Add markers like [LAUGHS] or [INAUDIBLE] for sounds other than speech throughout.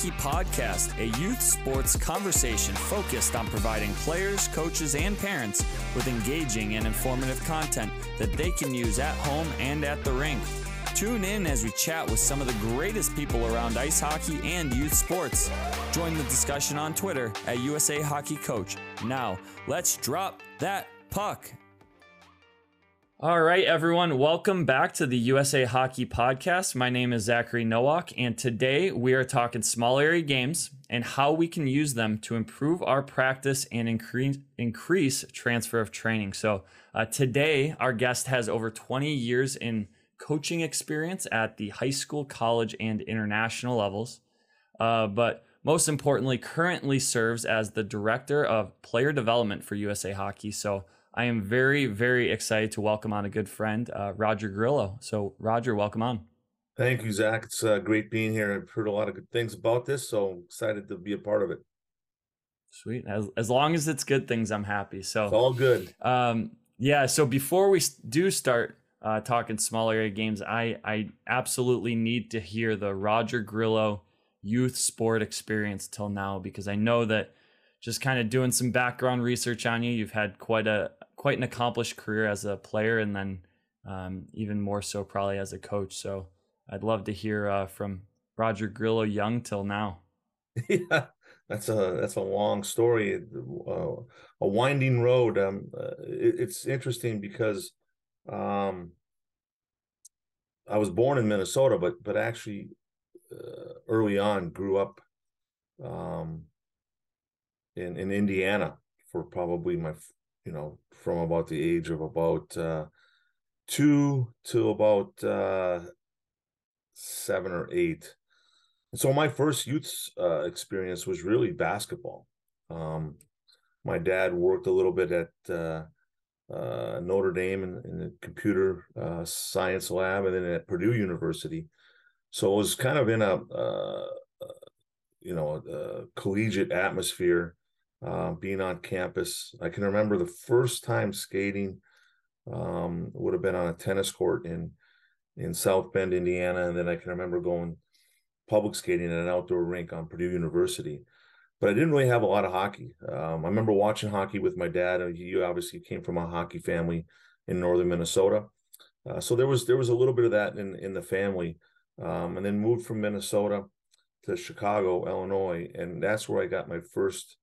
Hockey Podcast, a youth sports conversation focused on providing players, coaches, and parents with engaging and informative content that they can use at home and at the rink. Tune in as we chat with some of the greatest people around ice hockey and youth sports. Join the discussion on Twitter at USA Hockey Coach. Now, let's drop that puck. All right, everyone, welcome back to the USA Hockey Podcast. My name is Zachary Nowak, and today we are talking small area games and how we can use them to improve our practice and increase, increase transfer of training. So, uh, today, our guest has over 20 years in coaching experience at the high school, college, and international levels. Uh, but most importantly, currently serves as the director of player development for USA Hockey. So, I am very, very excited to welcome on a good friend, uh, Roger Grillo. So, Roger, welcome on. Thank you, Zach. It's uh, great being here. I've heard a lot of good things about this, so I'm excited to be a part of it. Sweet. As, as long as it's good things, I'm happy. So, it's all good. Um, yeah. So, before we do start uh, talking small area games, I, I absolutely need to hear the Roger Grillo youth sport experience till now because I know that just kind of doing some background research on you, you've had quite a quite an accomplished career as a player, and then um, even more so probably as a coach. So I'd love to hear uh, from Roger Grillo Young till now. [LAUGHS] Yeah, that's a that's a long story, uh, a winding road. Um, uh, it, it's interesting because um, I was born in Minnesota, but but actually uh, early on grew up um, in in Indiana for probably my you know, from about the age of about uh, two to about uh, seven or eight. And so my first youth uh, experience was really basketball. Um, my dad worked a little bit at uh, uh, Notre Dame in, in the computer uh, science lab, and then at Purdue University. So it was kind of in a uh, uh, you know a collegiate atmosphere uh, being on campus. I can remember the first time skating um, would have been on a tennis court in in South Bend, Indiana, and then I can remember going public skating at an outdoor rink on Purdue University. But I didn't really have a lot of hockey. Um, I remember watching hockey with my dad. He obviously came from a hockey family in northern Minnesota, uh, so there was there was a little bit of that in in the family. Um, and then moved from Minnesota to Chicago, Illinois, and that's where I got my first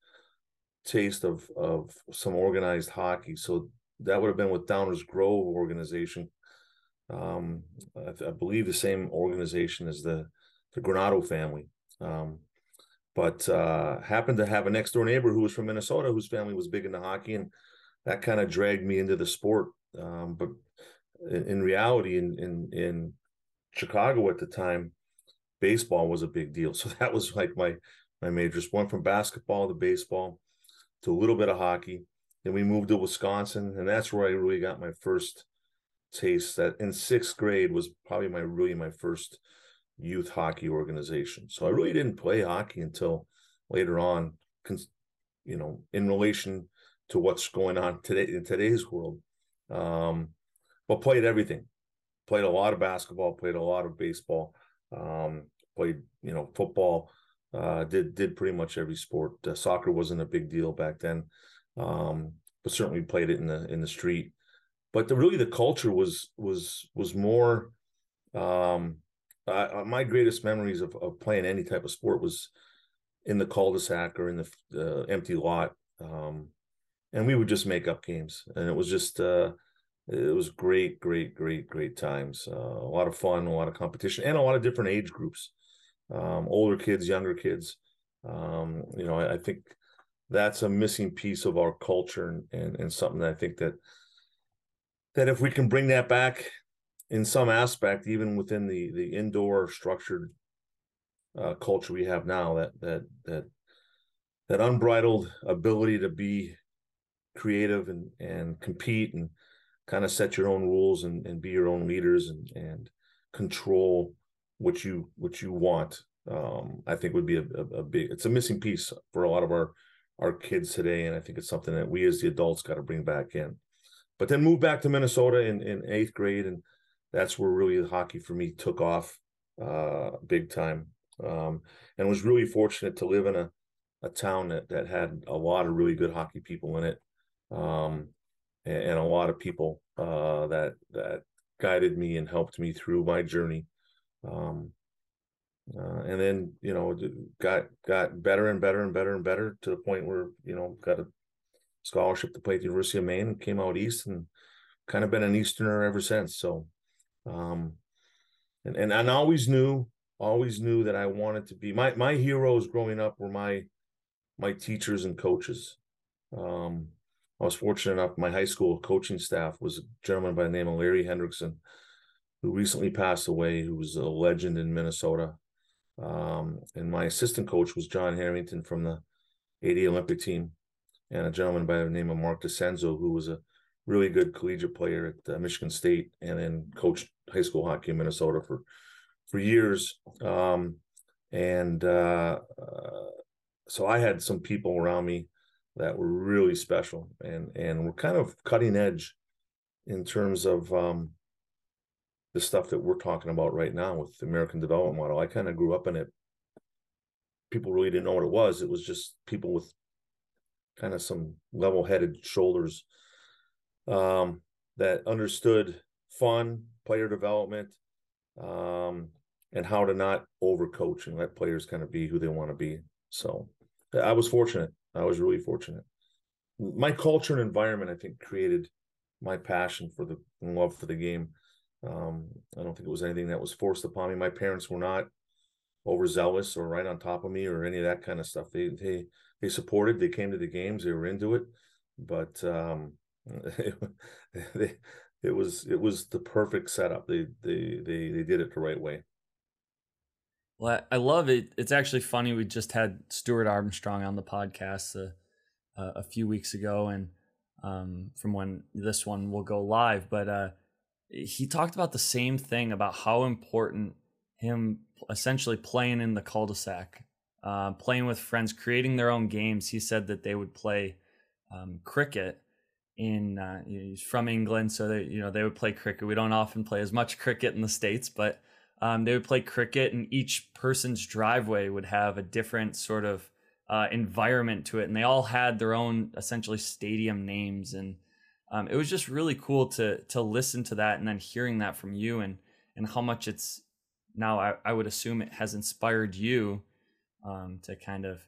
taste of of some organized hockey. So that would have been with Downers Grove organization. Um, I, I, believe the same organization as the the Granato family. Um, but uh, happened to have a next door neighbor who was from Minnesota, whose family was big into hockey, and that kind of dragged me into the sport. Um, but in, in reality, in, in in Chicago at the time, baseball was a big deal. [LAUGHS] So that was like my my majors. Went from basketball to baseball to a little bit of hockey. Then we moved to Wisconsin, and that's where I really got my first taste. That in sixth grade was probably my really my first youth hockey organization. So I really didn't play hockey until later on, you know, in relation to what's going on today in today's world. Um, but played everything. Played a lot of basketball. Played a lot of baseball. Um, played you know football uh, did did pretty much every sport. Uh, soccer wasn't a big deal back then, um, but certainly played it in the in the street. But the, really, the culture was was was more. Um, uh, my greatest memories of, of playing any type of sport was in the cul-de-sac or in the empty lot, um, and we would just make up games, and it was just. Uh, it was great, great, great, great times. Uh, a lot of fun, a lot of competition, and a lot of different age groups um, older kids, younger kids. Um, you know, I, I, think that's a missing piece of our culture and, and, and something that I think that that if we can bring that back in some aspect, even within the the indoor structured uh, culture we have now, that that that that unbridled ability to be creative and and compete and kind of set your own rules and, and be your own leaders and and control what you what you want um, i think would be a, a, a, big it's a missing piece for a lot of our our kids today and i think it's something that we as the adults got to bring back in but then move back to minnesota in, in eighth grade and that's where really hockey for me took off uh, big time um, and was really fortunate to live in a a town that that had a lot of really good hockey people in it, um, and, and, a lot of people uh, that that guided me and helped me through my journey. Um, uh, and then you know got got better and better and better and better to the point where you know got a scholarship to play at the University of Maine came out east and kind of been an Easterner ever since. So, um, and and I always knew always knew that I wanted to be my my heroes growing up were my my teachers and coaches. Um, I was fortunate enough. My high school coaching staff was a gentleman by the name of Larry Hendrickson, who recently passed away, who was a legend in Minnesota. Um, and my assistant coach was John Harrington from the 80 Olympic team, and a gentleman by the name of Mark DeCenzo, who was a really good collegiate player at uh, Michigan State, and then coached high school hockey in Minnesota for for years. Um, and uh, uh, so I had some people around me that were really special and and were kind of cutting edge in terms of um, the stuff that we're talking about right now with the American Development Model. I kind of grew up in it. People really didn't know what it was. It was just people with kind of some level-headed shoulders um, that understood fun, player development, um, and how to not overcoach and let players kind of be who they want to be. So I was fortunate. I was really fortunate. My culture and environment, I think, created my passion for the love for the game. Um, I don't think it was anything that was forced upon me. My parents were not overzealous or right on top of me or any of that kind of stuff. They they they supported. They came to the games. They were into it, but um, [LAUGHS] it, it was it was the perfect setup. They they they they did it the right way. Well, I love it. It's actually funny. We just had Stuart Armstrong on the podcast a, uh, uh, a few weeks ago, and um, from when this one will go live, but uh, he talked about the same thing about how important him essentially playing in the cul-de-sac, uh, playing with friends, creating their own games. He said that they would play um, cricket in uh, he's from England, so they you know they would play cricket. We don't often play as much cricket in the states, but um, they would play cricket, and each person's driveway would have a different sort of uh, environment to it, and they all had their own essentially stadium names, and um, it was just really cool to to listen to that, and then hearing that from you, and and how much it's now I, I would assume it has inspired you um, to kind of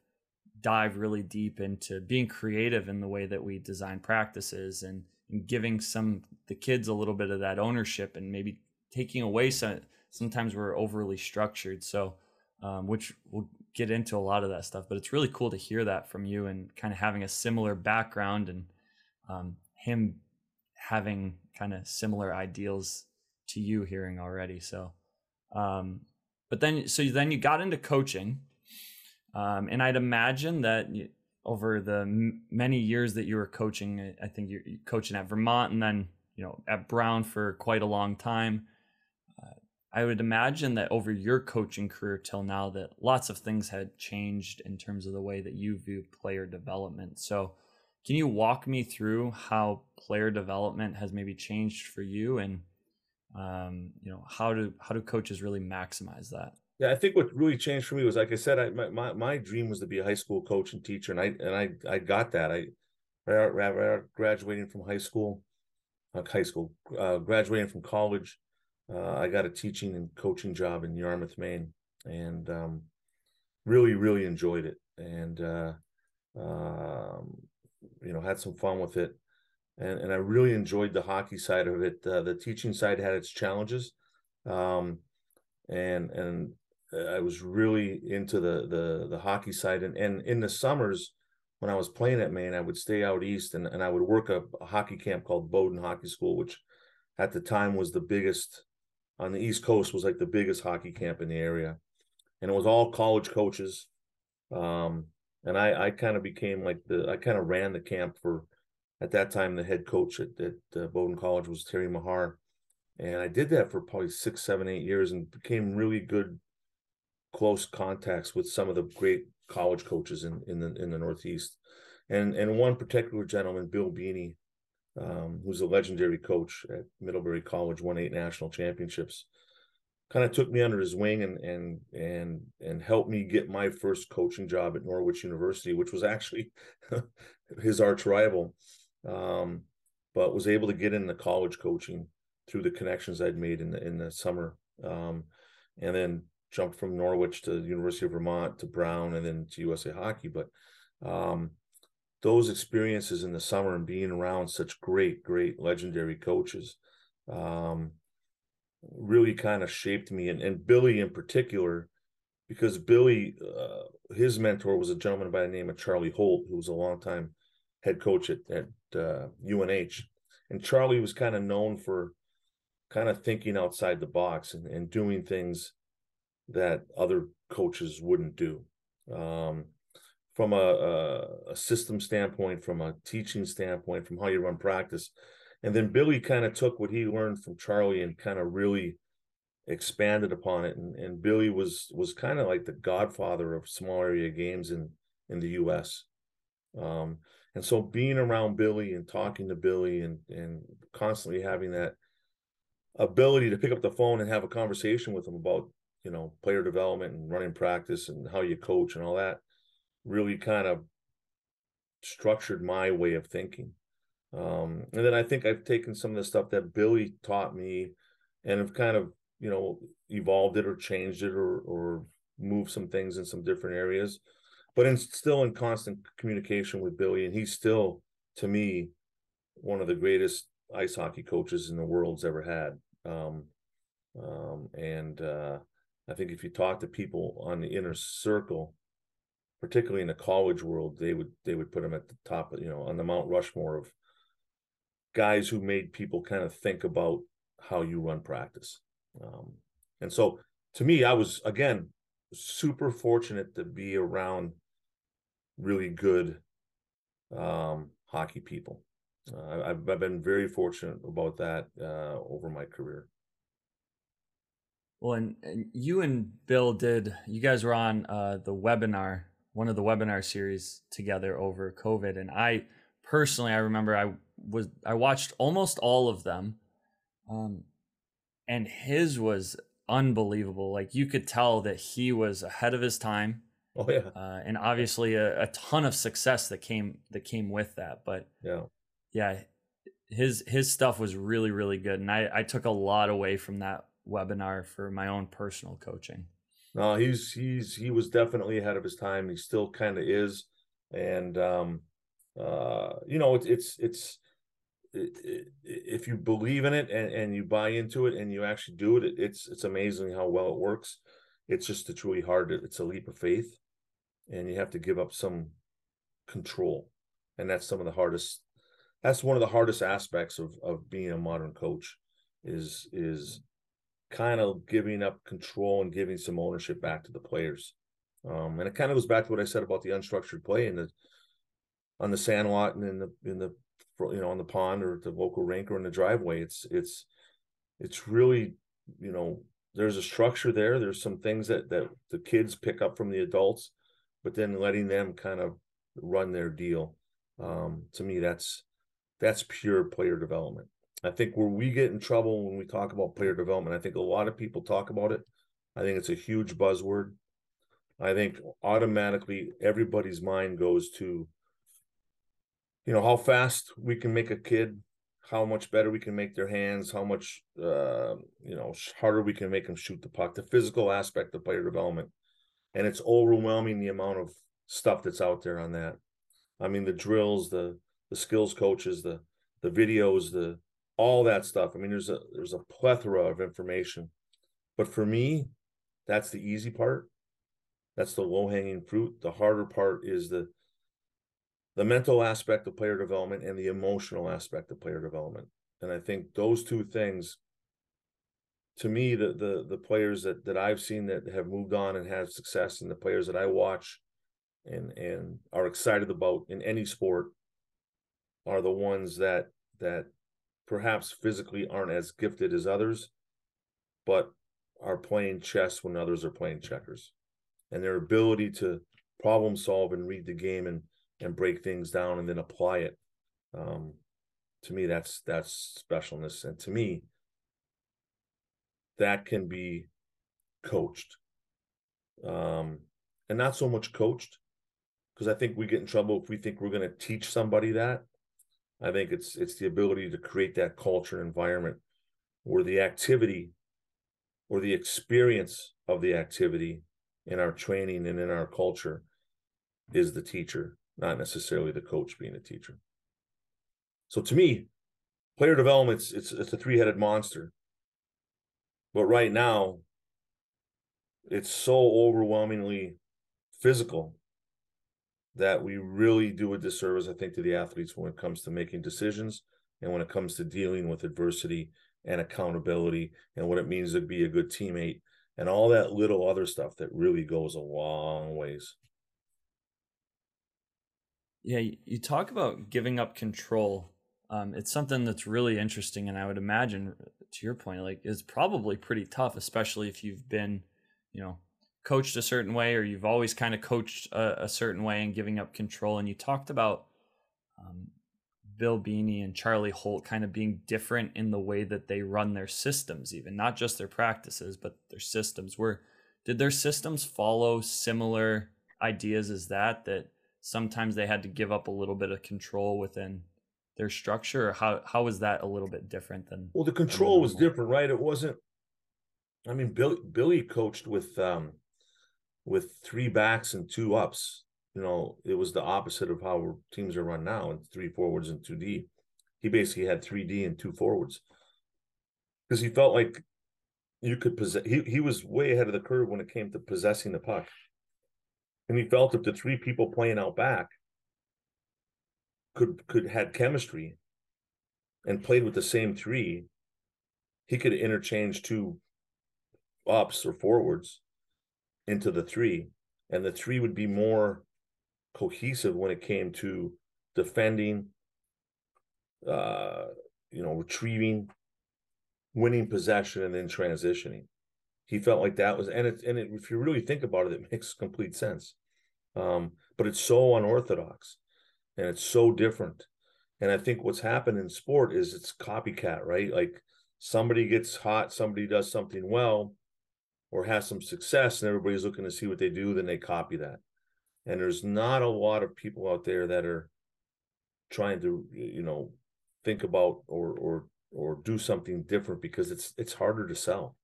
dive really deep into being creative in the way that we design practices and, and giving some the kids a little bit of that ownership and maybe taking away some sometimes we're overly structured. So, um, which we'll get into a lot of that stuff, but it's really cool to hear that from you and kind of having a similar background and um, him having kind of similar ideals to you hearing already. So, um, but then, so then you got into coaching. Um, and I'd imagine that you, over the m- many years that you were coaching, I think you're coaching at Vermont and then, you know, at Brown for quite a long time. I would imagine that over your coaching career till now that lots of things had changed in terms of the way that you view player development. So can you walk me through how player development has maybe changed for you and um, you know how do how do coaches really maximize that? Yeah, I think what really changed for me was like I said, I my my, my dream was to be a high school coach and teacher, and I and I I got that. I graduating from high school, uh, high school, uh, graduating from college, uh, I got a teaching and coaching job in Yarmouth, Maine, and um, really, really enjoyed it, and uh, um, you know had some fun with it, and and I really enjoyed the hockey side of it. Uh, the teaching side had its challenges, um, and and I was really into the the the hockey side, and and in the summers when I was playing at Maine, I would stay out east and, and I would work a, a hockey camp called Bowdoin Hockey School, which at the time was the biggest on the East Coast was like the biggest hockey camp in the area, and it was all college coaches. Um, and I I kind of became like the I kind of ran the camp for at that time the head coach at, at uh, Bowdoin College was Terry Meagher, and I did that for probably six, seven, eight years, and became really good, close contacts with some of the great college coaches in in the in the Northeast, and and one particular gentleman, Bill Beaney, um, who's a legendary coach at Middlebury College, won eight national championships. Kind of took me under his wing and and and and helped me get my first coaching job at Norwich University, which was actually [LAUGHS] his arch rival. Um, but was able to get into college coaching through the connections I'd made in the in the summer. Um, and then jumped from Norwich to the University of Vermont to Brown and then to USA Hockey. But um, those experiences in the summer and being around such great, great, legendary coaches um, really kind of shaped me. And, and Billy in particular, because Billy, uh, his mentor was a gentleman by the name of Charlie Holt, who was a longtime head coach at, at uh, UNH. And Charlie was kind of known for kind of thinking outside the box and, and doing things that other coaches wouldn't do. Um, from a, a, a, system standpoint, from a teaching standpoint, from how you run practice. And then Billy kind of took what he learned from Charlie and kind of really expanded upon it. And, and Billy was was kind of like the godfather of small area games in in the U.S. Um, and so being around Billy and talking to Billy and and constantly having that ability to pick up the phone and have a conversation with him about you know player development and running practice and how you coach and all that really kind of structured my way of thinking um, and then i think i've taken some of the stuff that billy taught me and have kind of you know evolved it or changed it or or moved some things in some different areas. But in still in constant communication with billy and he's still to me one of the greatest ice hockey coaches in the world's ever had. Um, um, and uh, I think if you talk to people on the inner circle, particularly in the college world, they would they would put him at the top, you know, on the Mount Rushmore of guys who made people kind of think about how you run practice. Um, and so, to me, I was again super fortunate to be around really good um, hockey people. Uh, I've, I've been very fortunate about that uh, over my career. Well, and, and, you and Bill did, you guys were on uh, the webinar, one of the webinar series together over COVID. And I personally, I remember I was, I watched almost all of them. Um, and his was unbelievable. Like you could tell that he was ahead of his time. Oh yeah. Uh, and obviously a, a ton of success that came, that came with that. But yeah, yeah, his, his stuff was really, really good. And I, I took a lot away from that webinar for my own personal coaching. No, he's he's he was definitely ahead of his time. He still kind of is, and um, uh, you know, it's it's it's if you believe in it and, and you buy into it and you actually do it, it's it's amazing how well it works. It's just it's really hard. It's a leap of faith, and you have to give up some control, and that's some of the hardest. That's one of the hardest aspects of of being a modern coach, is is kind of giving up control and giving some ownership back to the players. Um, and it kind of goes back to what I said about the unstructured play and the on the sandlot and in the in the you know on the pond or the local rink or in the driveway. It's it's it's really you know there's a structure there. There's some things that that the kids pick up from the adults, but then letting them kind of run their deal. Um, to me, that's that's pure player development. I think where we get in trouble when we talk about player development, I think a lot of people talk about it. I think it's a huge buzzword. I think automatically everybody's mind goes to, you know, how fast we can make a kid, how much better we can make their hands, how much, uh, you know, harder we can make them shoot the puck, the physical aspect of player development. And it's overwhelming the amount of stuff that's out there on that. I mean, the drills, the the skills coaches, the the videos, the all that stuff. I mean, there's a there's a plethora of information. But for me, that's the easy part. That's the low-hanging fruit. The harder part is the the mental aspect of player development and the emotional aspect of player development. And I think those two things to me the the the players that that I've seen that have moved on and have success and the players that I watch and and are excited about in any sport are the ones that that perhaps physically aren't as gifted as others, but are playing chess when others are playing checkers. And their ability to problem solve and read the game and and break things down and then apply it. Um, to me, that's that's specialness. And to me, that can be coached um, and not so much coached because I think we get in trouble if we think we're going to teach somebody that. I think it's it's the ability to create that culture and environment where the activity or the experience of the activity in our training and in our culture is the teacher, not necessarily the coach being a teacher. So to me, player development it's it's a three-headed monster. But right now, it's so overwhelmingly physical that we really do a disservice, I think, to the athletes when it comes to making decisions and when it comes to dealing with adversity and accountability and what it means to be a good teammate and all that little other stuff that really goes a long ways. Yeah, you talk about giving up control. Um, it's something that's really interesting, and I would imagine, to your point, like is probably pretty tough, especially if you've been, you know, coached a certain way or you've always kind of coached a, a certain way and giving up control. And you talked about um, Bill Beaney and Charlie Holt kind of being different in the way that they run their systems, even not just their practices, but their systems. Where did their systems follow similar ideas as that? That sometimes they had to give up a little bit of control within their structure, or how how was that a little bit different than? Well, the control was different, right? It wasn't. I mean, billy Billy coached with um, with three backs and two ups. You know, it was the opposite of how teams are run now, and three forwards and two D. He basically had three D and two forwards because he felt like you could possess. He he was way ahead of the curve when it came to possessing the puck, and he felt if the three people playing out back could could had chemistry and played with the same three, he could interchange two ups or forwards into the three, and the three would be more cohesive when it came to defending, uh, you know, retrieving, winning possession, and then transitioning. He felt like that was, and it, and it, if you really think about it, it makes complete sense. Um, but it's so unorthodox, and it's so different. And I think what's happened in sport is it's copycat, right? Like somebody gets hot, somebody does something well, or has some success and everybody's looking to see what they do, then they copy that. And there's not a lot of people out there that are trying to, you know, think about or or or do something different because it's it's harder to sell.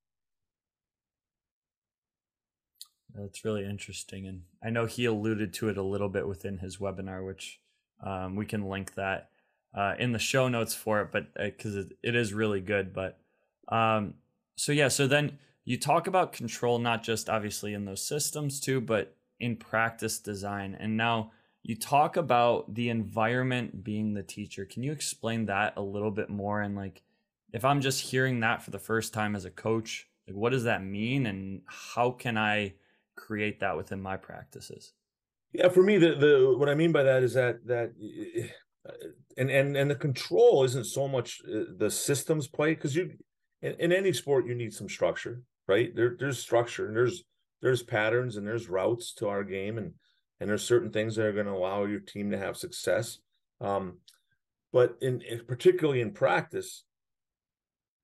That's really interesting, and I know he alluded to it a little bit within his webinar, which um, we can link that uh, in the show notes for it, but because uh, it, it is really good. But um, so yeah, so then you talk about control not just obviously in those systems too but in practice design and now you talk about the environment being the teacher can you explain that a little bit more and like if i'm just hearing that for the first time as a coach like what does that mean and how can i create that within my practices yeah for me the the what i mean by that is that that uh, and and and the control isn't so much uh, the systems play because you in, in any sport you need some structure right? There, there's structure and there's there's patterns and there's routes to our game and and there's certain things that are going to allow your team to have success. Um, but in, in particularly in practice,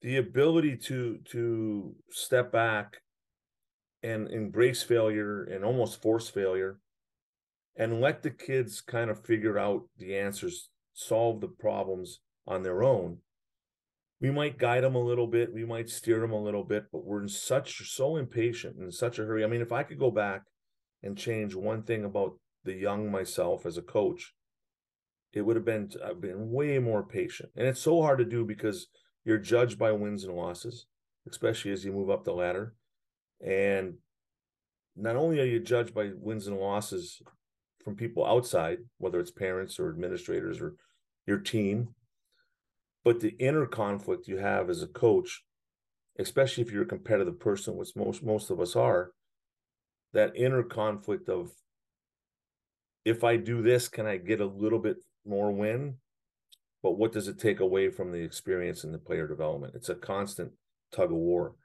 the ability to to step back and embrace failure and almost force failure and let the kids kind of figure out the answers solve the problems on their own we might guide them a little bit, we might steer them a little bit, but we're in such so impatient in such a hurry. I mean, if I could go back and change one thing about the young myself as a coach, it would have been I've been way more patient. And it's so hard to do because you're judged by wins and losses, especially as you move up the ladder. And not only are you judged by wins and losses from people outside, whether it's parents or administrators or your team, but the inner conflict you have as a coach especially if you're a competitive person which most most of us are that inner conflict of if i do this can i get a little bit more win? But what does it take away from the experience and the player development? It's a constant tug of war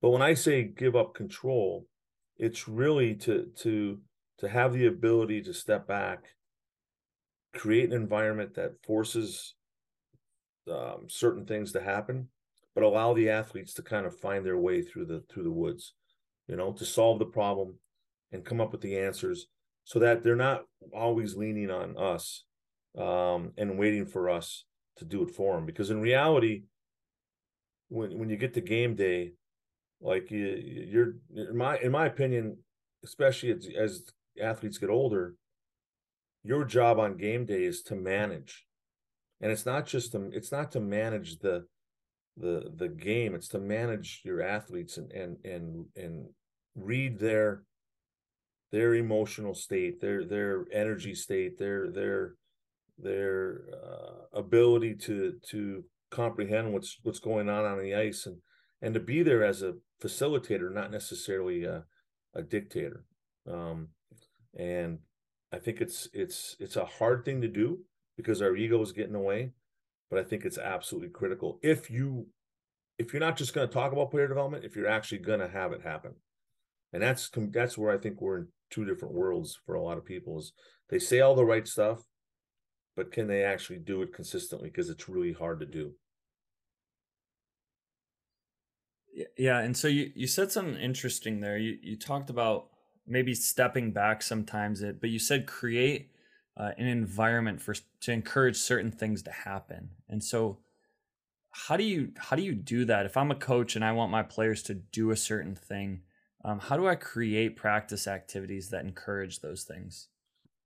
but when i say give up control it's really to to to have the ability to step back create an environment that forces um, certain things to happen, but allow the athletes to kind of find their way through the through the woods. you know, to solve the problem and come up with the answers so that they're not always leaning on us um, and waiting for us to do it for them. Because in reality, when when you get to game day, like you, you're in my in my opinion, especially as, as athletes get older, your job on game day is to manage, and it's not just to it's not to manage the the the game. It's to manage your athletes and and and and read their their emotional state, their their energy state, their their their uh, ability to to comprehend what's what's going on on the ice and and to be there as a facilitator, not necessarily a, a dictator. Um, and I think it's it's it's a hard thing to do because our ego is getting away, but I think it's absolutely critical if you if you're not just going to talk about player development, if you're actually going to have it happen. And that's that's where I think we're in two different worlds for a lot of people is they say all the right stuff, but can they actually do it consistently because it's really hard to do. Yeah, and so you you said something interesting there. You you talked about maybe stepping back sometimes it, but you said create uh, an environment for to encourage certain things to happen. And so how do you how do you do that? If I'm a coach and I want my players to do a certain thing, um, how do I create practice activities that encourage those things?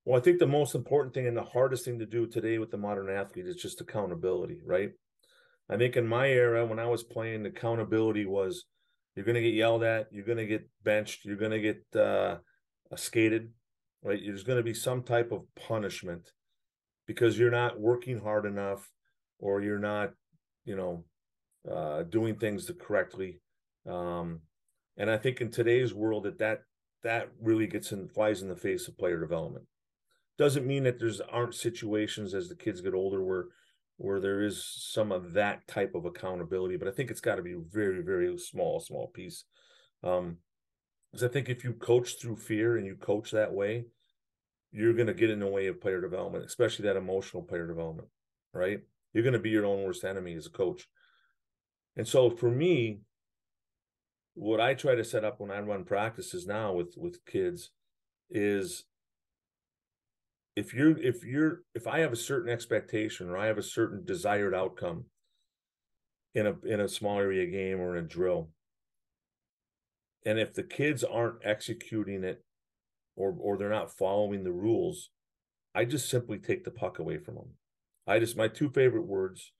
Well, I think the most important thing and the hardest thing to do today with the modern athlete is just accountability, right? I think in my era, when I was playing, accountability was you're going to get yelled at, you're going to get benched, you're going to get uh, skated, right? There's going to be some type of punishment because you're not working hard enough or you're not, you know, uh, doing things correctly. Um, and I think in today's world that that that really gets in flies in the face of player development. Doesn't mean that there's aren't situations as the kids get older where where there is some of that type of accountability, but I think it's got to be very, very small, small piece. Um, because I think if you coach through fear and you coach that way, you're going to get in the way of player development, especially that emotional player development, right? You're going to be your own worst enemy as a coach. And so for me, what I try to set up when I run practices now with with kids is if you're if you're if I have a certain expectation or I have a certain desired outcome in a in a small area game or in a drill, and if the kids aren't executing it or or they're not following the rules, I just simply take the puck away from them. I just my two favorite words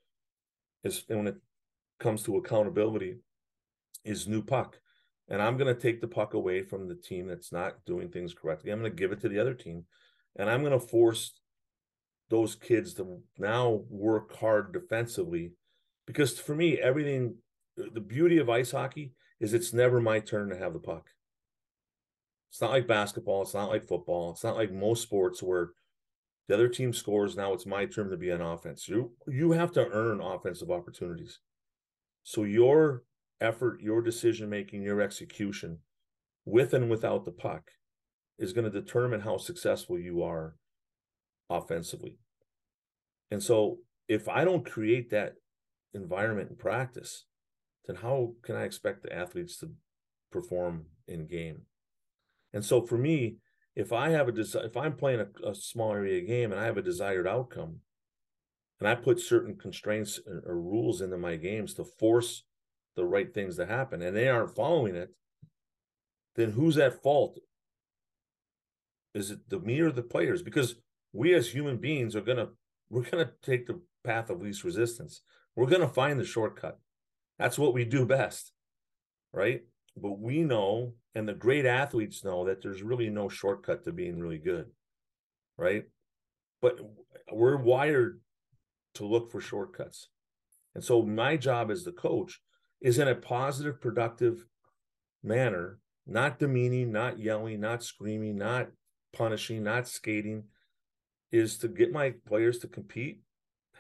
is when it comes to accountability is new puck. And I'm going to take the puck away from the team that's not doing things correctly. I'm going to give it to the other team. And I'm going to force those kids to now work hard defensively. Because for me, everything, the beauty of ice hockey is it's never my turn to have the puck. It's not like basketball. It's not like football. It's not like most sports where the other team scores. Now it's my turn to be on offense. You, you have to earn offensive opportunities. So your effort, your decision making, your execution with and without the puck is going to determine how successful you are offensively. And so if I don't create that environment in practice, then how can I expect the athletes to perform in game? And so for me, if I have a desire, if I'm playing a, a, small area game and I have a desired outcome, and I put certain constraints or, or rules into my games to force the right things to happen and they aren't following it, then who's at fault? Is it the me or the players? Because we as human beings are gonna we're gonna take the path of least resistance. We're gonna find the shortcut. That's what we do best, right? But we know, and the great athletes know that there's really no shortcut to being really good, right? But we're wired to look for shortcuts. And so my job as the coach is in a positive, productive manner, not demeaning, not yelling, not screaming, not punishing, not skating, is to get my players to compete,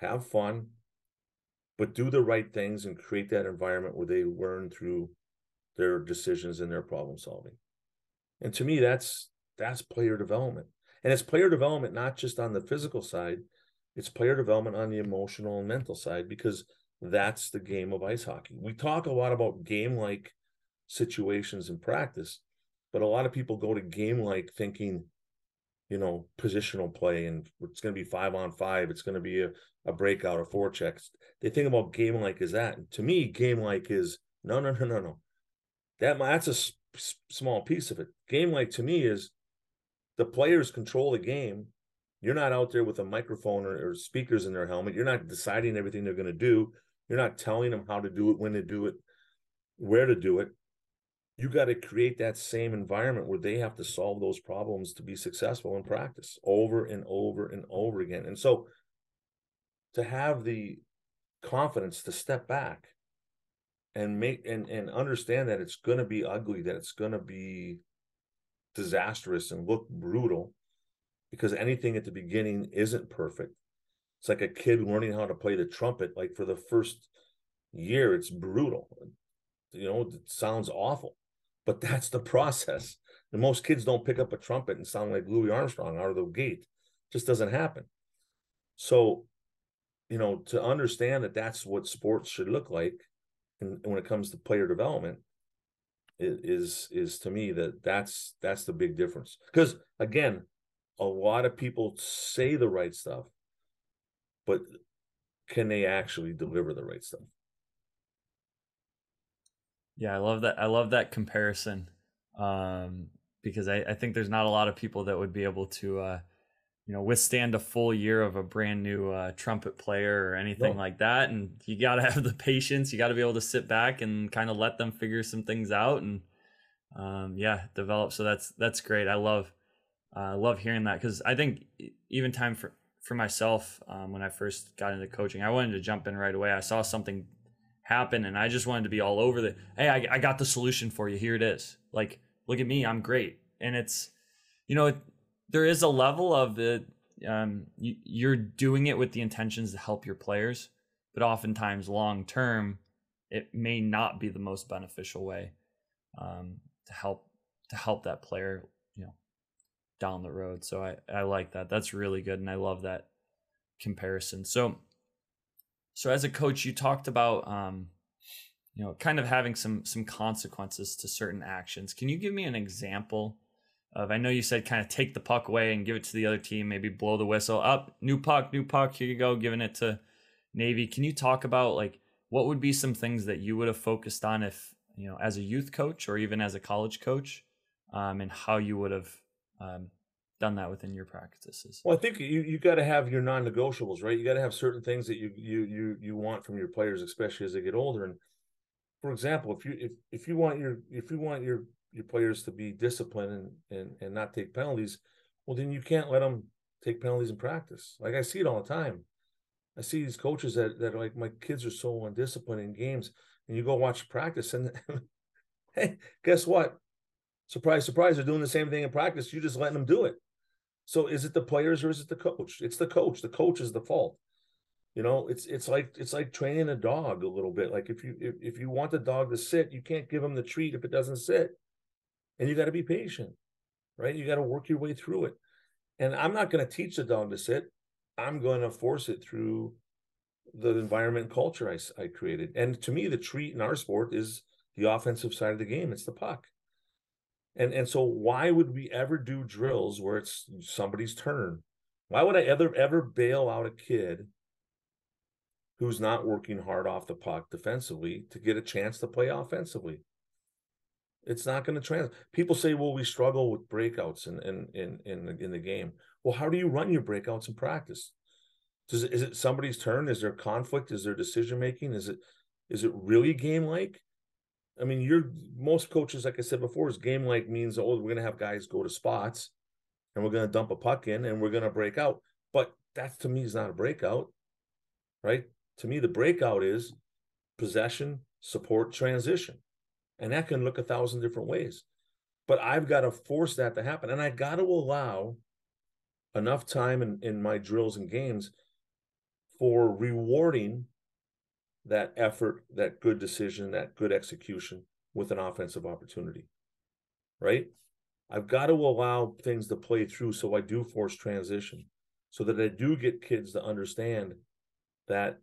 have fun, but do the right things and create that environment where they learn through their decisions and their problem solving. And to me, that's that's player development. And it's player development not just on the physical side, it's player development on the emotional and mental side because that's the game of ice hockey. We talk a lot about game like situations in practice. But a lot of people go to game like thinking, you know, positional play and it's going to be five on five. It's going to be a, a breakout or four checks. They think about game like is that. And to me, game like is no, no, no, no, no. That that's a s- small piece of it. Game like to me is the players control the game. You're not out there with a microphone or, or speakers in their helmet. You're not deciding everything they're going to do. You're not telling them how to do it, when to do it, where to do it you got to create that same environment where they have to solve those problems to be successful in practice over and over and over again. And so to have the confidence to step back and make and and understand that it's going to be ugly that it's going to be disastrous and look brutal because anything at the beginning isn't perfect. It's like a kid learning how to play the trumpet like for the first year it's brutal. You know it sounds awful but that's the process. And most kids don't pick up a trumpet and sound like Louis Armstrong out of the gate. It just doesn't happen. So, you know, to understand that that's what sports should look like, and, when it comes to player development, is is to me that that's that's the big difference. Because again, a lot of people say the right stuff, but can they actually deliver the right stuff? Yeah, I love that. I love that comparison um, because I, I, think there's not a lot of people that would be able to, uh, you know, withstand a full year of a brand new uh, trumpet player or anything like that. And you got to [LAUGHS] have the patience. You got to be able to sit back and kind of let them figure some things out and, um, yeah, develop. So that's that's great. I love I uh, love hearing that because I think even time for for myself um, when I first got into coaching, I wanted to jump in right away. I saw something happen and i just wanted to be all over the hey I, I got the solution for you. Here it is. Like look at me. I'm great. And it's you know there is a level of the um, you, you're doing it with the intentions to help your players but oftentimes long term it may not be the most beneficial way um, to help to help that player you know down the road. So i i like that. That's really good and i love that comparison. So so as a coach, you talked about um, you know kind of having some some consequences to certain actions. Can you give me an example of? I know you said kind of take the puck away and give it to the other team, maybe blow the whistle up, new puck, new puck, here you go, giving it to Navy. Can you talk about like what would be some things that you would have focused on if you know as a youth coach or even as a college coach, um, and how you would have um, done that within your practices? Well, I think you you got to have your non-negotiables, right? You got to have certain things that you you you you want from your players, especially as they get older. And for example, if you if if you want your if you want your your players to be disciplined and and and not take penalties, well, then you can't let them take penalties in practice. Like I see it all the time. I see these coaches that that like my kids are so undisciplined in games, and you go watch practice, and [LAUGHS] hey, guess what? Surprise, surprise! They're doing the same thing in practice. You're just letting them do it. So is it the players or is it the coach? It's the coach. The coach is the fault. You know, it's it's like it's like training a dog a little bit. Like if you if, if you want the dog to sit, you can't give him the treat if it doesn't sit. And you got to be patient, right? You got to work your way through it. And I'm not going to teach the dog to sit. I'm going to force it through the environment and culture I, I created. And to me, the treat in our sport is the offensive side of the game. It's the puck. And and so why would we ever do drills where it's somebody's turn? Why would I ever ever bail out a kid who's not working hard off the puck defensively to get a chance to play offensively? It's not going to trans. People say, "Well, we struggle with breakouts in in in in the, in the game." Well, how do you run your breakouts in practice? Does is it somebody's turn? Is there conflict? Is there decision making? Is it is it really game like? I mean, you're most coaches, like I said before, is game like means oh, we're gonna have guys go to spots and we're gonna dump a puck in and we're gonna break out. But that to me is not a breakout, right? To me, the breakout is possession, support, transition. And that can look a thousand different ways. But I've got to force that to happen. And I got to allow enough time in, in my drills and games for rewarding that effort, that good decision, that good execution with an offensive opportunity. Right? I've got to allow things to play through so I do force transition so that I do get kids to understand that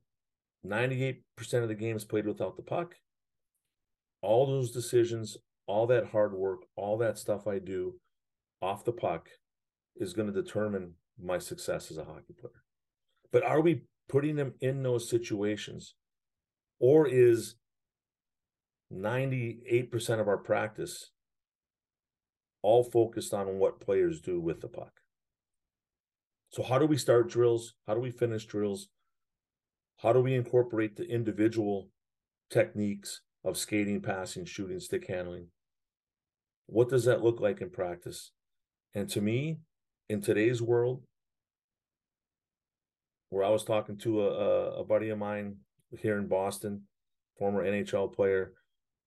98% of the game is played without the puck. all those decisions, all that hard work, all that stuff I do off the puck is going to determine my success as a hockey player. But are we putting them in those situations? Or is 98% of our practice all focused on what players do with the puck? So, how do we start drills? How do we finish drills? How do we incorporate the individual techniques of skating, passing, shooting, stick handling? What does that look like in practice? And to me, in today's world, where I was talking to a, a buddy of mine here in Boston, former NHL player,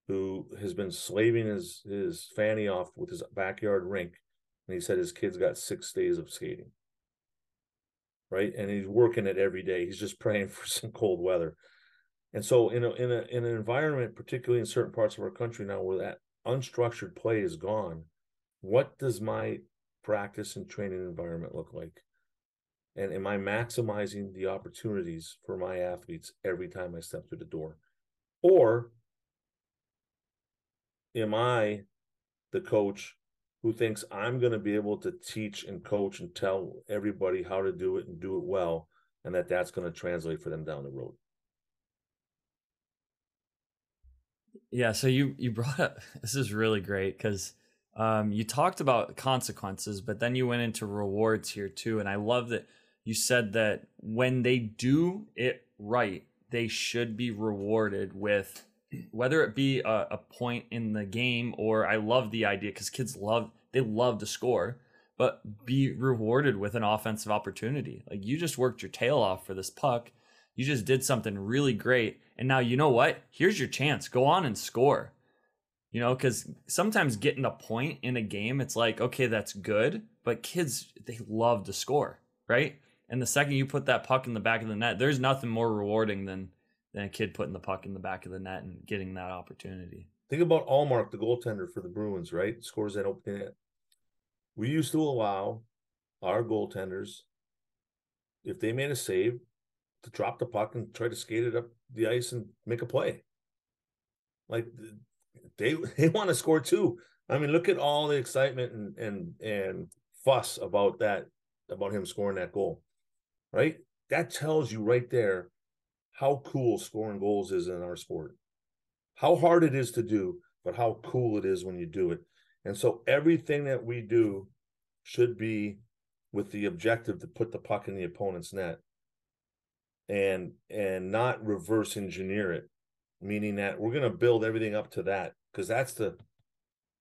who has been slaving his his fanny off with his backyard rink, and he said his kids got six days of skating. Right, and he's working it every day. He's just [LAUGHS] praying for some cold weather. And so, in a in a in an environment, particularly in certain parts of our country now, where that unstructured play is gone, what does my practice and training environment look like? And am I maximizing the opportunities for my athletes every time I step through the door? Or am I the coach who thinks I'm going to be able to teach and coach and tell everybody how to do it and do it well, and that that's going to translate for them down the road? Yeah, so you you brought up [LAUGHS] this is really great because um, you talked about consequences, but then you went into rewards here too, and I love that you said that when they do it right, they should be rewarded with whether it be a, a point in the game or I love the idea because kids love they love to score, but be rewarded with an offensive opportunity. Like you just worked your tail off for this puck. You just did something really great. And now you know what? Here's your chance. Go on and score. You know, because sometimes getting a point in a game, it's like, okay, that's good. But kids, they love to score, right? And the second you put that puck in the back of the net, there's nothing more rewarding than than a kid putting the puck in the back of the net and getting that opportunity. Think about Ullmark, the goaltender for the Bruins, right? Scores that opening net. We used to allow our goaltenders, if they made a save, to drop the puck and try to skate it up the ice and make a play. Like they [LAUGHS] they want to score too. I mean, look at all the excitement and and and fuss about that about him scoring that goal right? That tells you right there how cool scoring goals is in our sport. How hard it is to do, but how cool it is when you do it. And so everything that we do should be with the objective to put the puck in the opponent's net and and not reverse engineer it meaning that we're going to build everything up to that because that's the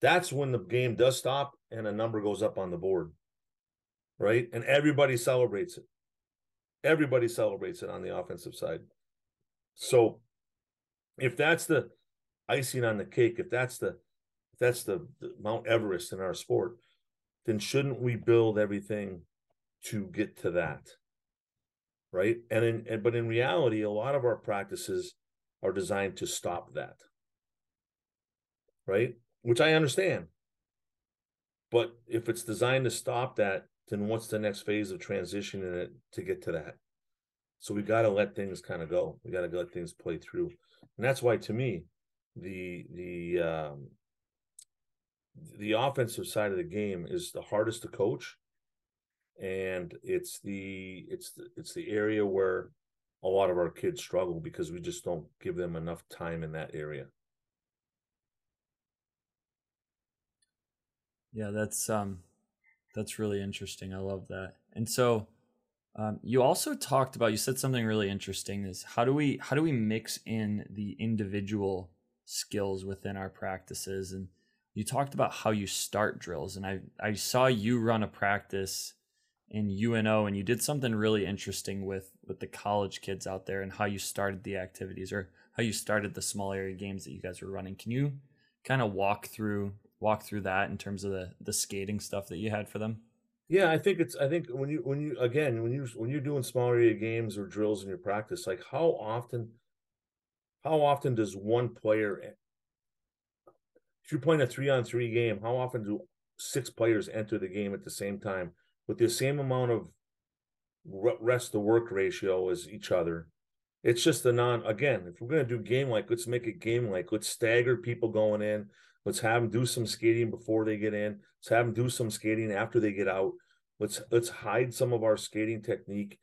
that's when the game does stop and a number goes up on the board right and everybody celebrates it Everybody celebrates it on the offensive side. So if that's the icing on the cake, if that's the if that's the, the Mount Everest in our sport, then shouldn't we build everything to get to that? Right. And in and, but in reality, a lot of our practices are designed to stop that. Right? Which I understand. But if it's designed to stop that, then what's the next phase of transitioning it to get to that? So we got to let things kind of go. We got to let things play through, and that's why, to me, the the um, the offensive side of the game is the hardest to coach, and it's the it's the, it's the area where a lot of our kids struggle because we just don't give them enough time in that area. Yeah, that's um that's really interesting. I love that. And so um, you also talked about you said something really interesting is how do we how do we mix in the individual skills within our practices and you talked about how you start drills and I I saw you run a practice in UNO and you did something really interesting with with the college kids out there and how you started the activities or how you started the small area games that you guys were running. Can you kind of walk through walk through that in terms of the the skating stuff that you had for them? Yeah, I think it's I think when you when you again when you when you're doing small area games or drills in your practice, like how often how often does one player eh, if you're playing a three on three game, how often do six players enter the game at the same time with the same amount of rest to work ratio as each other It's just a non. Again, if we're gonna do game like, let's make it game like. Let's stagger people going in. Let's have them do some skating before they get in. Let's have them do some skating after they get out. Let's let's hide some of our skating technique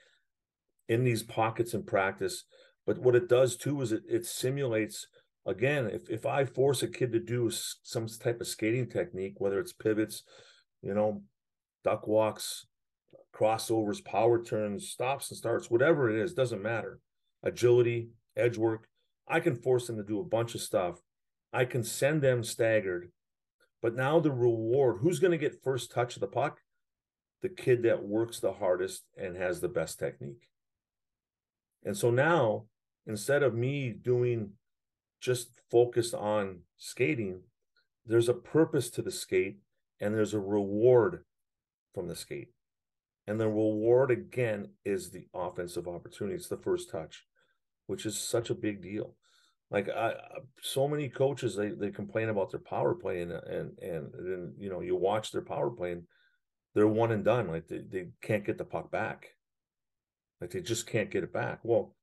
in these pockets in practice. But what it does too is it it simulates again. If if I force a kid to do some type of skating technique, whether it's pivots, you know, duck walks, crossovers, power turns, stops and starts, whatever it is, doesn't matter. Agility, edge work. I can force them to do a bunch of stuff I can send them staggered. But now the reward who's going to get first touch of the puck? The kid that works the hardest and has the best technique. And so now, instead of me doing just focused on skating, there's a purpose to the skate and there's a reward from the skate. And the reward again is the offensive opportunity. It's the first touch, which is such a big deal. Like I, so many coaches they they complain about their power play and and and then you know you watch their power play and they're one and done. Like they, they can't get the puck back. Like they just can't get it back. Well,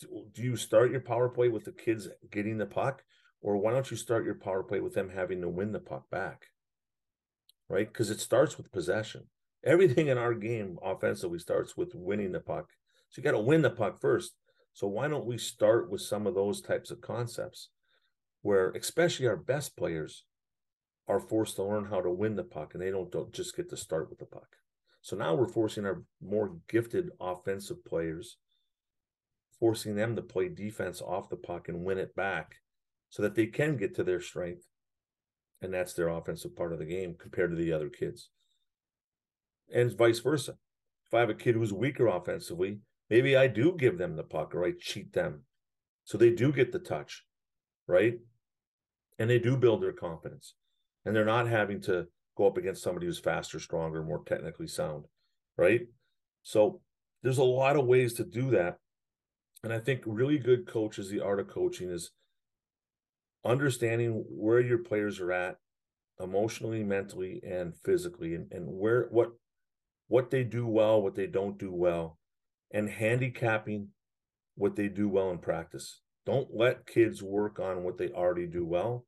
do you start your power play with the kids getting the puck, or why don't you start your power play with them having to win the puck back? Right, because it starts with possession. Everything in our game offensively starts with winning the puck. So you got to win the puck first. So why don't we start with some of those types of concepts where especially our best players are forced to learn how to win the puck and they don't, don't just get to start with the puck. So now we're forcing our more gifted offensive players, forcing them to play defense off the puck and win it back so that they can get to their strength. And that's their offensive part of the game compared to the other kids. And vice versa. If I have a kid who's weaker offensively, Maybe I do give them the puck or I cheat them. So they do get the touch, right? And they do build their confidence. And they're not having to go up against somebody who's faster, stronger, more technically sound, right? So there's a lot of ways to do that. And I think really good coaches, the art of coaching is understanding where your players are at emotionally, mentally, and physically, and, and where what what they do well, what they don't do well, and handicapping what they do well in practice. Don't let kids work on what they already do well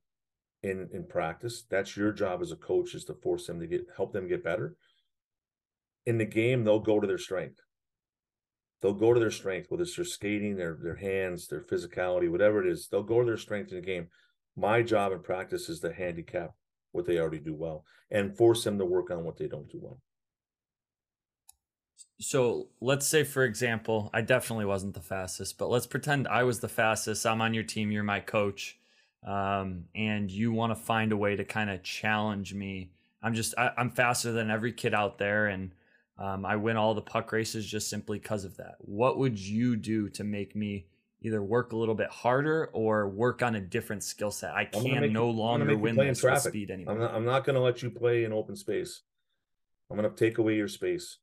in in practice. That's your job as a coach is to force them to get help them get better. In the game, they'll go to their strength. They'll go to their strength, whether it's their skating, their their hands, their physicality, whatever it is. They'll go to their strength in the game. My job in practice is to handicap what they already do well and force them to work on what they don't do well so let's say for example i definitely wasn't the fastest but let's pretend i was the fastest. I'm on your team you're my coach um, and you want to find a way to kind of challenge me. I'm just I, am faster than every kid out there and um, i win all the puck races just simply because of that. What would you do to make me either work a little bit harder or work on a different skill set? I can no you, longer win this with speed anymore. i'm not, I'm not going to let you play in open space. I'm going to take away your space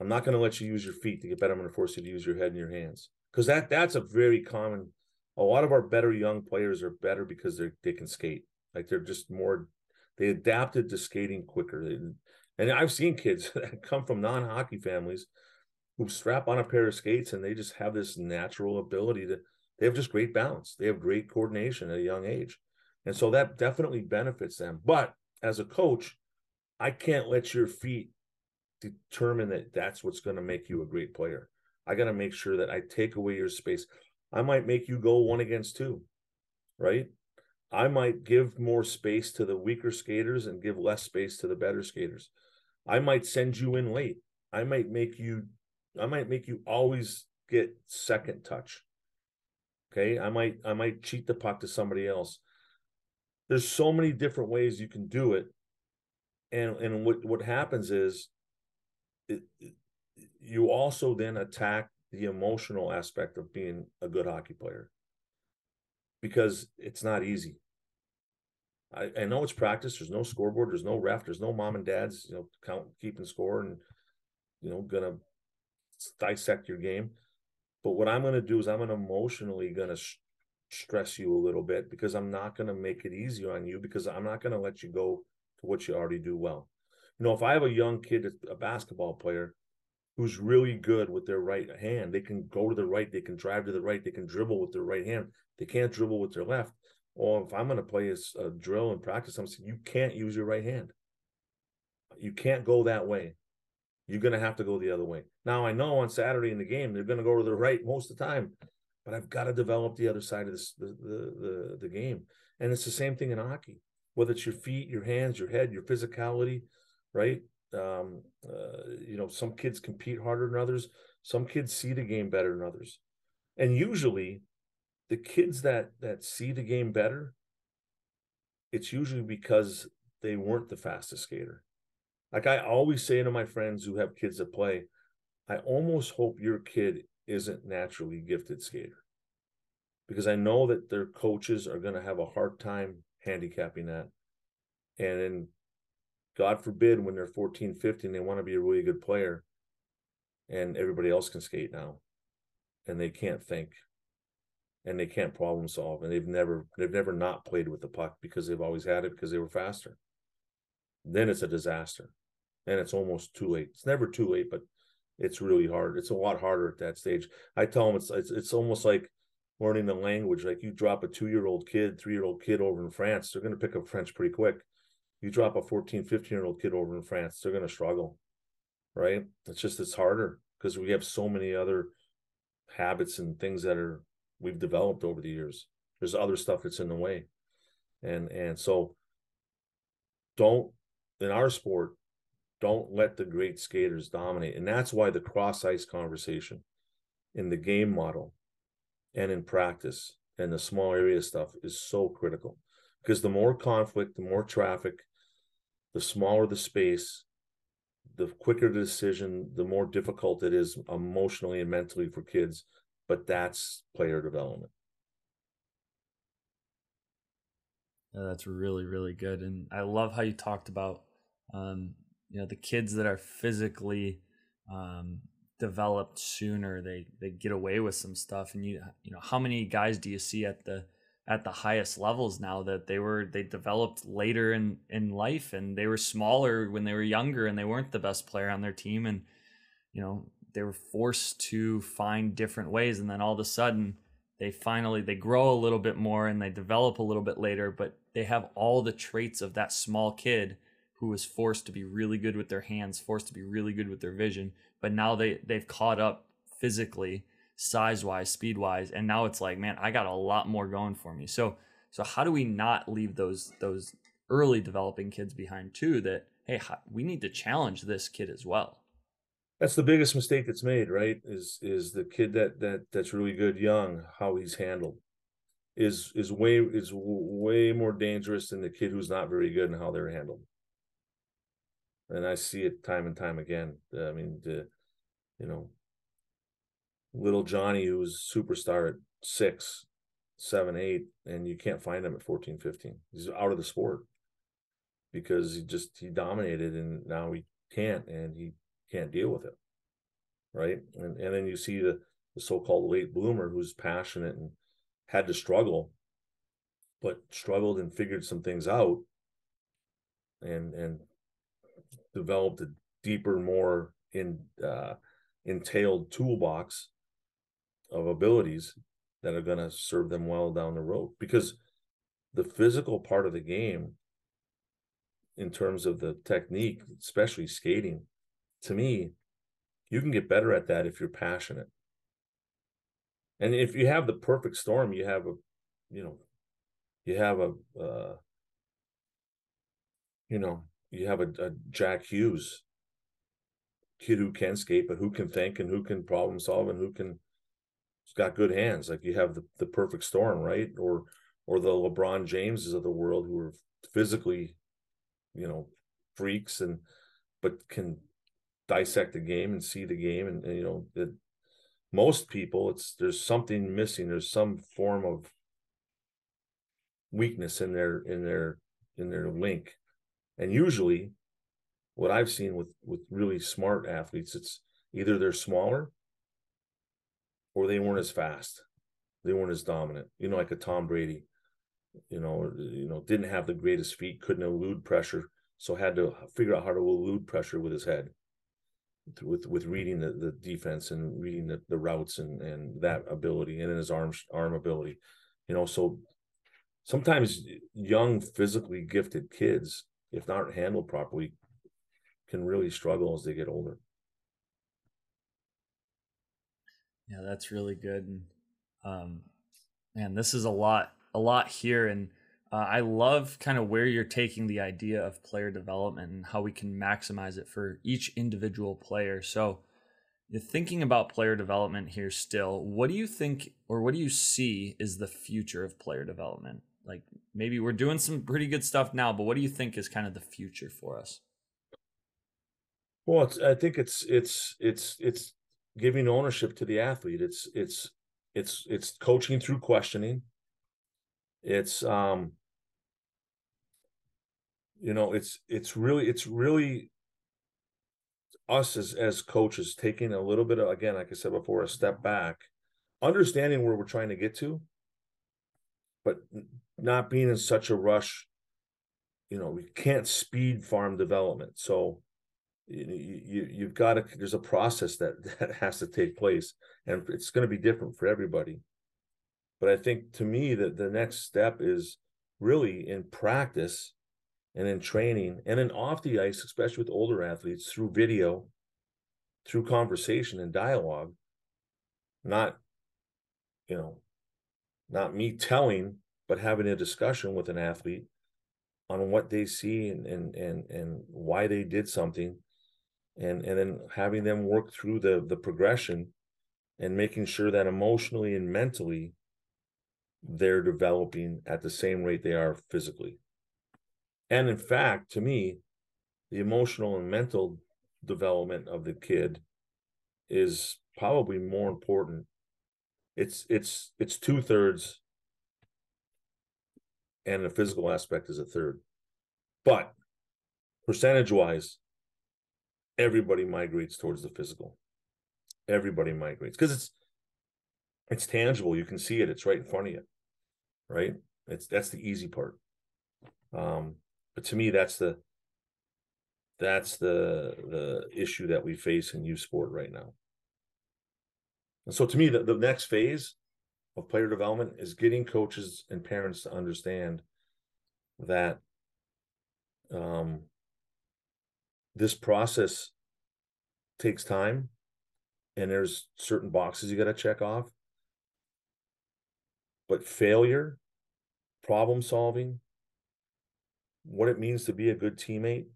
I'm not going to let you use your feet to get better. I'm going to force you to use your head and your hands because that that's a very common. A lot of our better young players are better because they they can skate. Like they're just more. They adapted to skating quicker. And I've seen kids [LAUGHS] that come from non-hockey families who strap on a pair of skates and they just have this natural ability to. They have just great balance. They have great coordination at a young age, and so that definitely benefits them. But as a coach, I can't let your feet determine that that's what's going to make you a great player. I got to make sure that I take away your space. I might make you go one against two, right? I might give more space to the weaker skaters and give less space to the better skaters. I might send you in late. I might make you I might make you always get second touch. Okay? I might I might cheat the puck to somebody else. There's so many different ways you can do it. And and what what happens is it, you also then attack the emotional aspect of being a good hockey player because it's not easy. I, I know it's practice. There's no scoreboard. There's no ref. There's no mom and dads, you know, count, keeping score and, you know, gonna dissect your game. But what I'm gonna do is I'm gonna emotionally gonna sh- stress you a little bit because I'm not gonna make it easy on you because I'm not gonna let you go to what you already do well you know, if I have a young kid, a basketball player, who's really good with their right hand. They can go to the right, they can drive to the right, they can dribble with their right hand. They can't dribble with their left. Or if I'm going to play a, a drill and practice, I'm saying you can't use your right hand. You can't go that way. You're going to have to go the other way. Now I know on Saturday in the game they're going to go to the right most of the time, but I've got to develop the other side of this the, the the the game. And it's the same thing in hockey. Whether it's your feet, your hands, your head, your physicality, right? Um, uh, you know, some kids compete harder than others. Some kids see the game better than others, and usually, the kids that that see the game better, it's usually because they weren't the fastest skater. Like I always say to my friends who have kids that play, I almost hope your kid isn't naturally gifted skater because I know that their coaches are going to have a hard time handicapping that. And then God forbid when they're 14, 15, they want to be a really good player and everybody else can skate now. And they can't think. And they can't problem solve and they've never they've never not played with the puck because they've always had it because they were faster. Then it's a disaster. And it's almost too late. It's never too late but it's really hard. It's a lot harder at that stage. I tell them it's it's, it's almost like learning the language. Like you drop a two year old kid three year old kid over in france they're going to pick up french pretty quick you drop a 14, 15 year old kid over in France, they're going to struggle, right? It's just, it's harder because we have so many other habits and things that are, we've developed over the years. There's other stuff that's in the way. And, and so don't, in our sport, don't let the great skaters dominate. And that's why the cross ice conversation in the game model and in practice and the small area stuff is so critical because the more conflict, the more traffic, the smaller the space, the quicker the decision, the more difficult it is emotionally and mentally for kids. But that's player development. Yeah, that's really, really good. And I love how you talked about, um, you know, the kids that are physically um, developed sooner, they, they get away with some stuff. And you, you know, how many guys do you see at the, at the highest levels now that they were they developed later in in life and they were smaller when they were younger and they weren't the best player on their team and you know they were forced to find different ways and then all of a sudden they finally they grow a little bit more and they develop a little bit later but they have all the traits of that small kid who was forced to be really good with their hands forced to be really good with their vision but now they they've caught up physically size wise, speed wise, and now it's like, man, I got a lot more going for me. So so how do we not leave those those early developing kids behind too? That hey, we need to challenge this kid as well. That's the biggest mistake that's made, right? Is is the kid that that that's really good young, how he's handled is is way is way more dangerous than the kid who's not very good and how they're handled. And I see it time and time again. I mean, the you know, little Johnny who's superstar at six, seven, eight, and you can't find him at 14, 15. He's out of the sport because he just he dominated and now he can't and he can't deal with it. Right. And and then you see the, the so-called late bloomer who's passionate and had to struggle, but struggled and figured some things out and and developed a deeper, more in uh entailed toolbox of abilities that are going to serve them well down the road because the physical part of the game in terms of the technique especially skating to me you can get better at that if you're passionate. And if you have the perfect storm you have a you know you have a uh, you know you have a, a jack hughes kid who can skate but who can think and who can problem solve and who can got good hands. Like you have the, the perfect storm, right? Or or the LeBron Jameses of the world who are physically, you know, freaks and but can dissect the game and see the game and, and you know that most people it's there's something missing there's some form of weakness in their in their in their link and usually what i've seen with with really smart athletes it's either they're smaller or they weren't as fast. They weren't as dominant. You know, like a Tom Brady, you know, you know, didn't have the greatest feet, couldn't elude pressure, so had to figure out how to elude pressure with his head. with with reading the, the defense and reading the, the routes and and that ability and then his arm arm ability you know so sometimes young physically gifted kids if not handled properly can really struggle as they get older yeah that's really good and um man this is a lot a lot here and uh, I love kind of where you're taking the idea of player development and how we can maximize it for each individual player. So, you're thinking about player development here still. What do you think, or what do you see is the future of player development? Like maybe we're doing some pretty good stuff now, but what do you think is kind of the future for us? Well, I think it's it's it's it's giving ownership to the athlete. It's it's it's it's coaching through questioning. It's um you know it's it's really it's really us as as coaches taking a little bit of again like i said before a step back understanding where we're trying to get to but not being in such a rush you know we can't speed farm development so you, you you've got to there's a process that [LAUGHS] that has to take place and it's going to be different for everybody. But i think to me that the next step is really in practice and in training and then off the ice, especially with older athletes, through video, through conversation and dialogue, not, you know, not me telling, but having a discussion with an athlete on what they see and and and, and why they did something and and then having them work through the the progression and making sure that emotionally and mentally they're developing at the same rate they are physically and in fact, to me, the emotional and mental development of the kid is probably more important. It's it's it's two thirds, and the physical aspect is a third. But percentage wise, everybody migrates towards the physical. Everybody migrates because it's it's tangible. You can see it. It's right in front of you. Right. It's that's the easy part. Um, but to me, that's the that's the the issue that we face in youth sport right now. And so to me, the, the next phase of player development is getting coaches and parents to understand that um, this process takes time and there's certain boxes you got to check off. But failure, problem solving, what it means to be a good teammate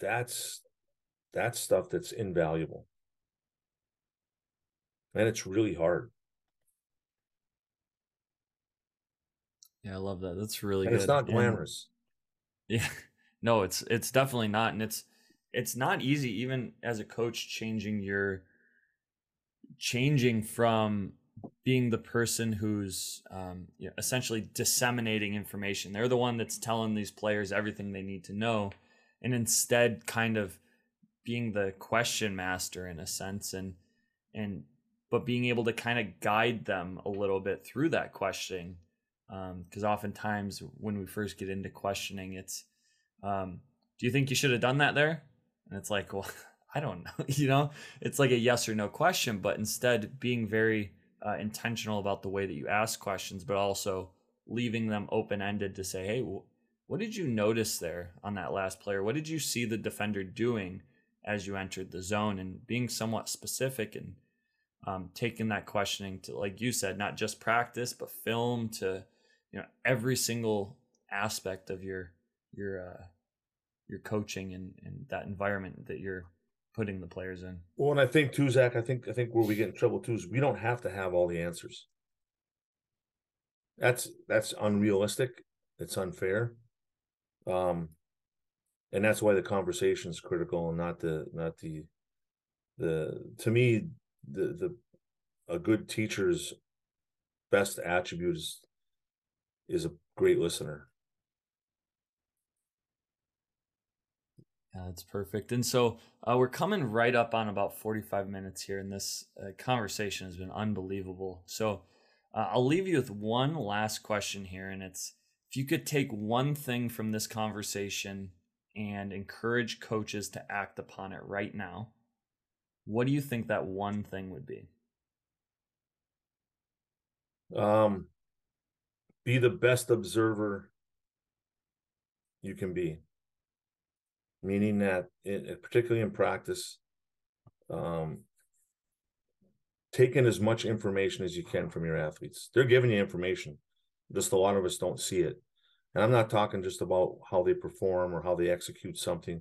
that's that's stuff that's invaluable. And it's really hard. Yeah i love that. That's really and good. it's not glamorous. and, [LAUGHS] yeah no it's it's definitely not and it's it's not easy even as a coach changing your changing from being the person who's um, you know, essentially disseminating information. They're the one that's telling these players everything they need to know, and instead, kind of being the question master in a sense, and and but being able to kind of guide them a little bit through that questioning, because um, oftentimes when we first get into questioning, it's, um, do you think you should have done that there? And it's like, well, [LAUGHS] I don't know, [LAUGHS] you know, it's like a yes or no question, but instead being very uh, intentional about the way that you ask questions, but also leaving them open ended to say, hey, what did you notice there on that last player? What did you see the defender doing as you entered the zone? And being somewhat specific and um, taking that questioning to, like you said, not just practice, but film to, you know, every single aspect of your your uh, your coaching and, and that environment that you're putting the players in. Well, and I think too, Zach. I think I think where we get in trouble too is we don't have to have all the answers. That's that's unrealistic. It's unfair. Um, and that's why the conversation is critical and not the not the the to me the the a good teacher's best attribute is is a great listener Yeah, that's perfect. And so uh, we're coming right up on about 45 minutes here, and this uh, conversation has been unbelievable. So uh, I'll leave you with one last question here, and it's if you could take one thing from this conversation and encourage coaches to act upon it right now, what do you think that one thing would be? Um, be the best observer you can be. Meaning that, it, particularly in practice, um, taking as much information as you can from your athletes. They're giving you information, just a lot of us don't see it. And I'm not talking just about how they perform or how they execute something,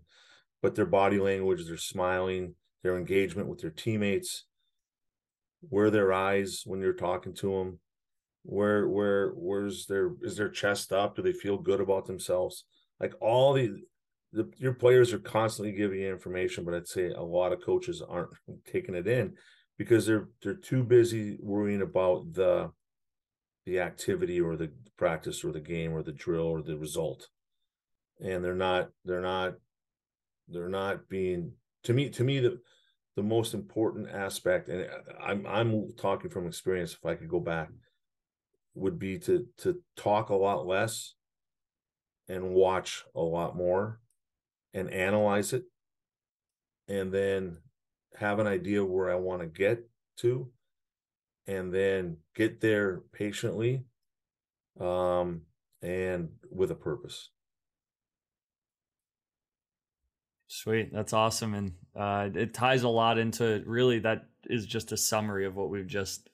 but their body language, their smiling, their engagement with their teammates, where their eyes when you're talking to them, where where where's their is their chest up? Do they feel good about themselves? Like all the, the your players are constantly giving you information, but I'd say a lot of coaches aren't [LAUGHS] taking it in because they're they're too busy worrying about the the activity or the practice or the game or the drill or the result. And they're not they're not they're not being to me to me the the most important aspect and uh, i'm i'm talking from experience if i could go back would be to to talk a lot less and watch a lot more and analyze it and then have an idea where I want to get to and then get there patiently um and with a purpose. Sweet that's awesome and uh it ties a lot into really that is just a summary of what we've just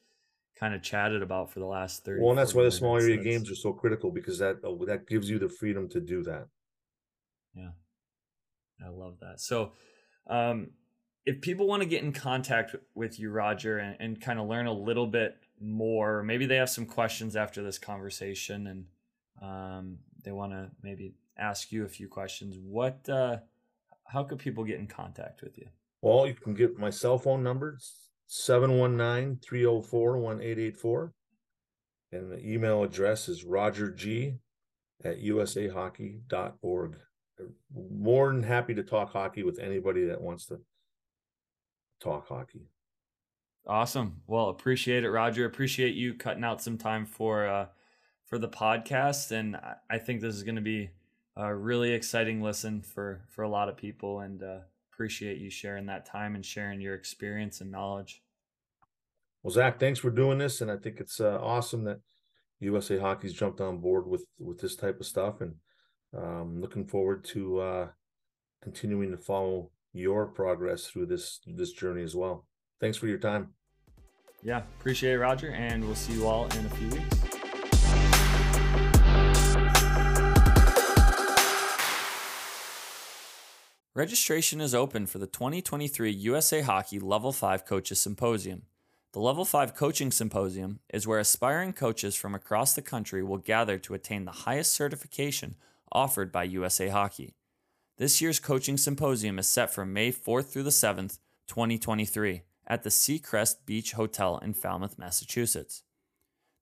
kind of chatted about for the last 30 well and that's why the small area games are so critical because that uh, that gives you the freedom to do that. Yeah i love that so um if people want to get in contact with you, Roger, and, and kind of learn a little bit more, maybe they have some questions after this conversation and um, they want to maybe ask you a few questions. What, uh, how could people get in contact with you? Well, you can get my cell phone number, 719 304 1884. And the email address is rogerg at usahockey.org. More than happy to talk hockey with anybody that wants to talk hockey. Awesome. Well, appreciate it, Roger. Appreciate you cutting out some time for uh, for the podcast, and I think this is going to be a really exciting listen for for a lot of people, and uh, appreciate you sharing that time and sharing your experience and knowledge. Well, Zach, thanks for doing this, and I think it's uh, awesome that USA Hockey's jumped on board with with this type of stuff, and um, looking forward to uh, continuing to follow your progress through this this journey as well. Thanks for your time. Yeah, appreciate it, Roger, and we'll see you all in a few weeks. Registration is open for the 2023 USA Hockey Level 5 Coaches Symposium. The Level 5 Coaching Symposium is where aspiring coaches from across the country will gather to attain the highest certification offered by USA Hockey. This year's coaching symposium is set for May 4th through the 7th, 2023, at the Seacrest Beach Hotel in Falmouth, Massachusetts.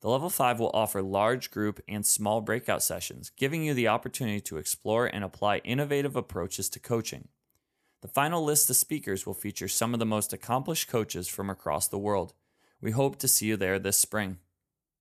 The Level 5 will offer large group and small breakout sessions, giving you the opportunity to explore and apply innovative approaches to coaching. The final list of speakers will feature some of the most accomplished coaches from across the world. We hope to see you there this spring.